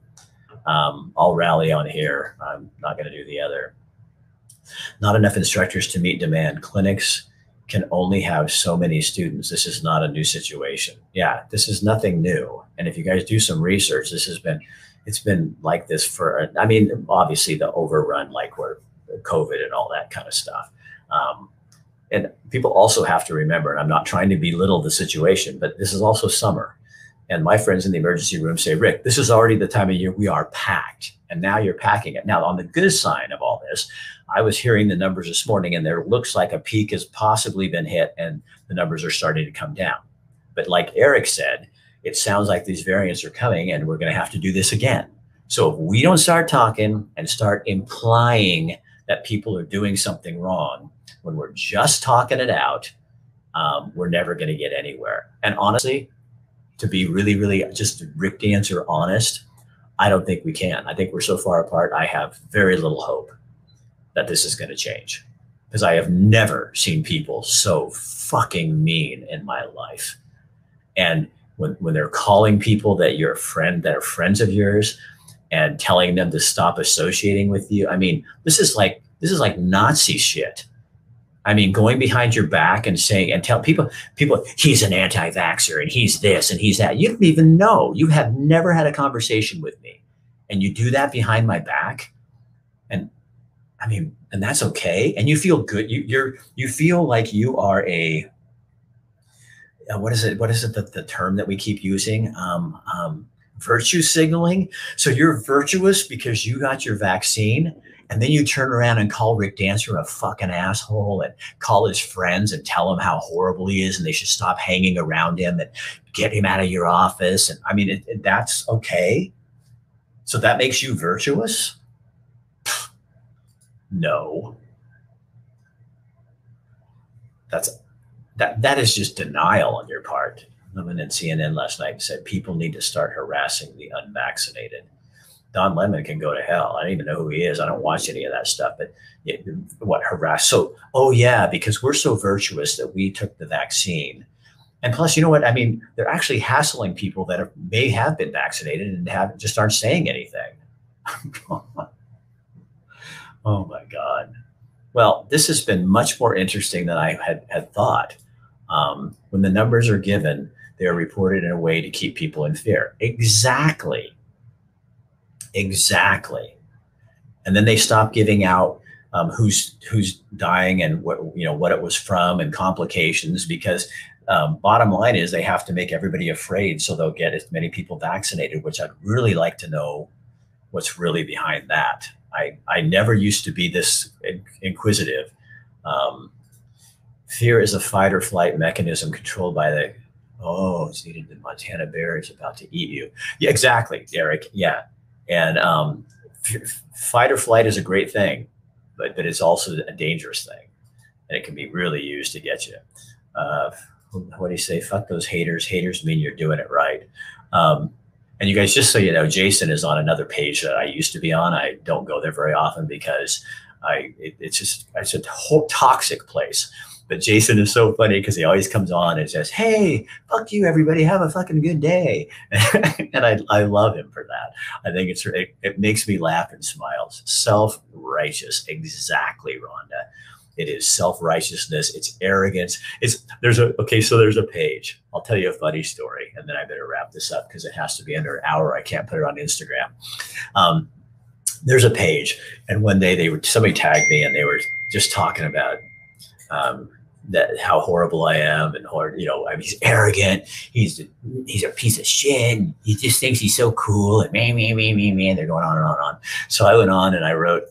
Speaker 1: Um, I'll rally on here. I'm not going to do the other. Not enough instructors to meet demand. Clinics can only have so many students. This is not a new situation. Yeah, this is nothing new. And if you guys do some research, this has been it's been like this for i mean obviously the overrun like where covid and all that kind of stuff. Um, and people also have to remember and i'm not trying to belittle the situation but this is also summer. And my friends in the emergency room say rick this is already the time of year we are packed and now you're packing it. Now on the good side of all this i was hearing the numbers this morning and there looks like a peak has possibly been hit and the numbers are starting to come down. But like eric said it sounds like these variants are coming and we're going to have to do this again. So if we don't start talking and start implying that people are doing something wrong when we're just talking it out, um, we're never going to get anywhere. And honestly, to be really, really just Rick Dancer honest, I don't think we can. I think we're so far apart. I have very little hope that this is going to change because I have never seen people so fucking mean in my life. And when, when they're calling people that you're a friend that are friends of yours and telling them to stop associating with you. I mean, this is like this is like Nazi shit. I mean, going behind your back and saying and tell people people he's an anti-vaxxer and he's this and he's that. You don't even know. You have never had a conversation with me. And you do that behind my back. And I mean, and that's okay. And you feel good. You you're you feel like you are a what is it? What is it? The, the term that we keep using? Um, um, virtue signaling. So you're virtuous because you got your vaccine, and then you turn around and call Rick Dancer a fucking asshole, and call his friends and tell him how horrible he is, and they should stop hanging around him and get him out of your office. And I mean, it, it, that's okay. So that makes you virtuous? No. That's that that is just denial on your part. Lemon in CNN last night and said people need to start harassing the unvaccinated. Don Lemon can go to hell. I don't even know who he is. I don't watch any of that stuff. But it, what harass? So, oh yeah, because we're so virtuous that we took the vaccine. And plus, you know what? I mean, they're actually hassling people that may have been vaccinated and have just aren't saying anything. *laughs* oh my God. Well, this has been much more interesting than I had, had thought. Um, when the numbers are given, they are reported in a way to keep people in fear. Exactly. Exactly. And then they stop giving out um, who's who's dying and what you know what it was from and complications because um, bottom line is they have to make everybody afraid so they'll get as many people vaccinated which i'd really like to know what's really behind that i i never used to be this inquisitive um, Fear is a fight or flight mechanism controlled by the oh, it's needed. The Montana bear is about to eat you. Yeah, exactly, Derek. Yeah, and um, f- fight or flight is a great thing, but but it's also a dangerous thing, and it can be really used to get you. Uh, what do you say? Fuck those haters. Haters mean you're doing it right. Um, and you guys, just so you know, Jason is on another page that I used to be on. I don't go there very often because I it, it's just it's a whole toxic place. But Jason is so funny because he always comes on and says, Hey, fuck you, everybody. Have a fucking good day. *laughs* and I, I love him for that. I think it's it, it makes me laugh and smiles. Self righteous. Exactly, Rhonda. It is self righteousness. It's arrogance. It's there's a okay. So there's a page. I'll tell you a funny story, and then I better wrap this up because it has to be under an hour. I can't put it on Instagram. Um, there's a page, and one day they were somebody tagged me, and they were just talking about um, that how horrible I am and hard, you know, I mean, he's arrogant. He's he's a piece of shit. He just thinks he's so cool and me, me, me, me, me. And they're going on and on and on. So I went on and I wrote,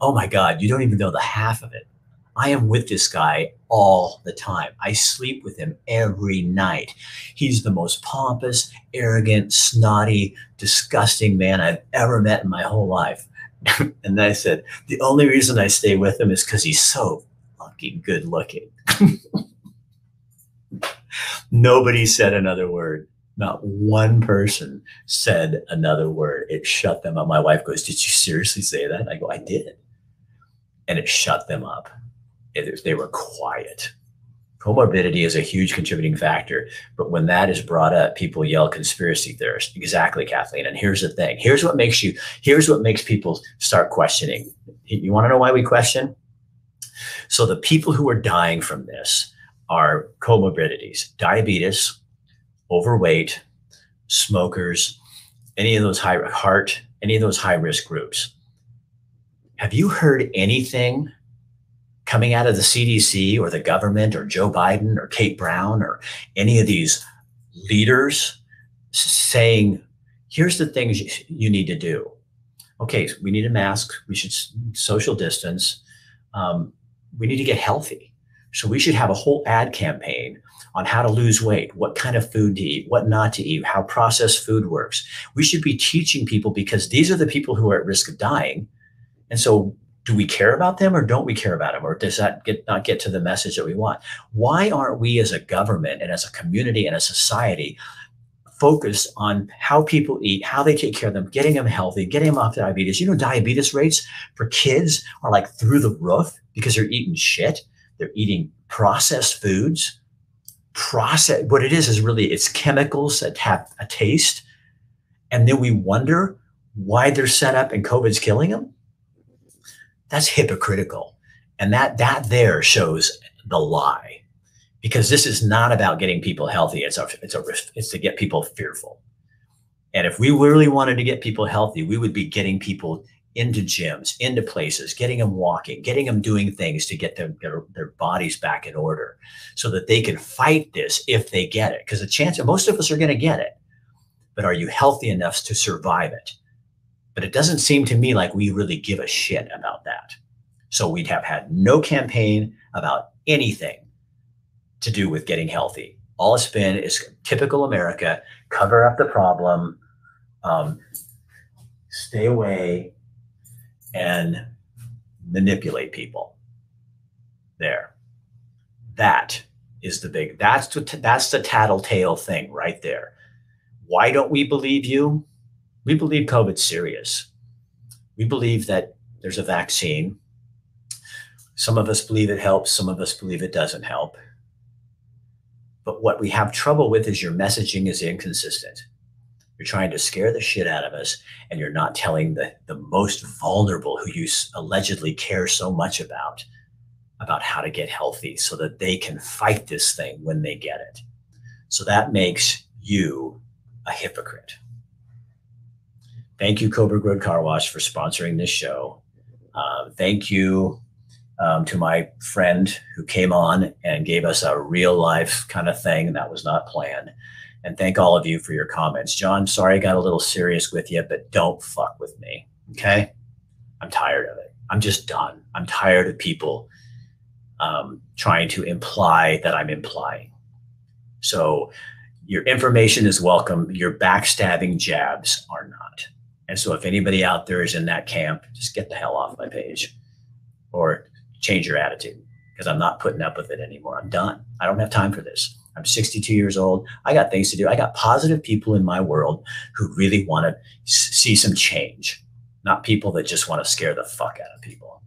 Speaker 1: Oh my God, you don't even know the half of it. I am with this guy all the time. I sleep with him every night. He's the most pompous, arrogant, snotty, disgusting man I've ever met in my whole life. *laughs* and I said, the only reason I stay with him is because he's so fucking good looking. *laughs* Nobody said another word. Not one person said another word. It shut them up. My wife goes, Did you seriously say that? I go, I did. And it shut them up. It, they were quiet. Comorbidity is a huge contributing factor, but when that is brought up, people yell conspiracy theorist. Exactly, Kathleen. And here's the thing. Here's what makes you. Here's what makes people start questioning. You want to know why we question? So the people who are dying from this are comorbidities: diabetes, overweight, smokers, any of those high heart, any of those high risk groups. Have you heard anything coming out of the CDC or the government or Joe Biden or Kate Brown or any of these leaders saying, here's the things you need to do. Okay, we need a mask. We should social distance. Um, we need to get healthy. So we should have a whole ad campaign on how to lose weight, what kind of food to eat, what not to eat, how processed food works. We should be teaching people because these are the people who are at risk of dying. And so do we care about them or don't we care about them or does that get not get to the message that we want why aren't we as a government and as a community and a society focused on how people eat how they take care of them getting them healthy getting them off diabetes you know diabetes rates for kids are like through the roof because they're eating shit they're eating processed foods process what it is is really it's chemicals that have a taste and then we wonder why they're set up and covid's killing them that's hypocritical. And that that there shows the lie. Because this is not about getting people healthy. It's a, it's a it's to get people fearful. And if we really wanted to get people healthy, we would be getting people into gyms, into places, getting them walking, getting them doing things to get their, their, their bodies back in order so that they can fight this if they get it. Because the chance of most of us are going to get it. But are you healthy enough to survive it? But it doesn't seem to me like we really give a shit about that. So we'd have had no campaign about anything to do with getting healthy. All it's been is typical America cover up the problem, um, stay away, and manipulate people. There. That is the big, that's, the, that's the tattletale thing right there. Why don't we believe you? we believe COVID's serious. We believe that there's a vaccine. Some of us believe it helps, some of us believe it doesn't help. But what we have trouble with is your messaging is inconsistent. You're trying to scare the shit out of us, and you're not telling the, the most vulnerable who you allegedly care so much about about how to get healthy so that they can fight this thing when they get it. So that makes you a hypocrite. Thank you, Coburg Road Car Wash, for sponsoring this show. Uh, thank you um, to my friend who came on and gave us a real life kind of thing and that was not planned. And thank all of you for your comments. John, sorry I got a little serious with you, but don't fuck with me. Okay. I'm tired of it. I'm just done. I'm tired of people um, trying to imply that I'm implying. So your information is welcome. Your backstabbing jabs are not. And so if anybody out there is in that camp, just get the hell off my page or change your attitude because I'm not putting up with it anymore. I'm done. I don't have time for this. I'm 62 years old. I got things to do. I got positive people in my world who really want to see some change, not people that just want to scare the fuck out of people.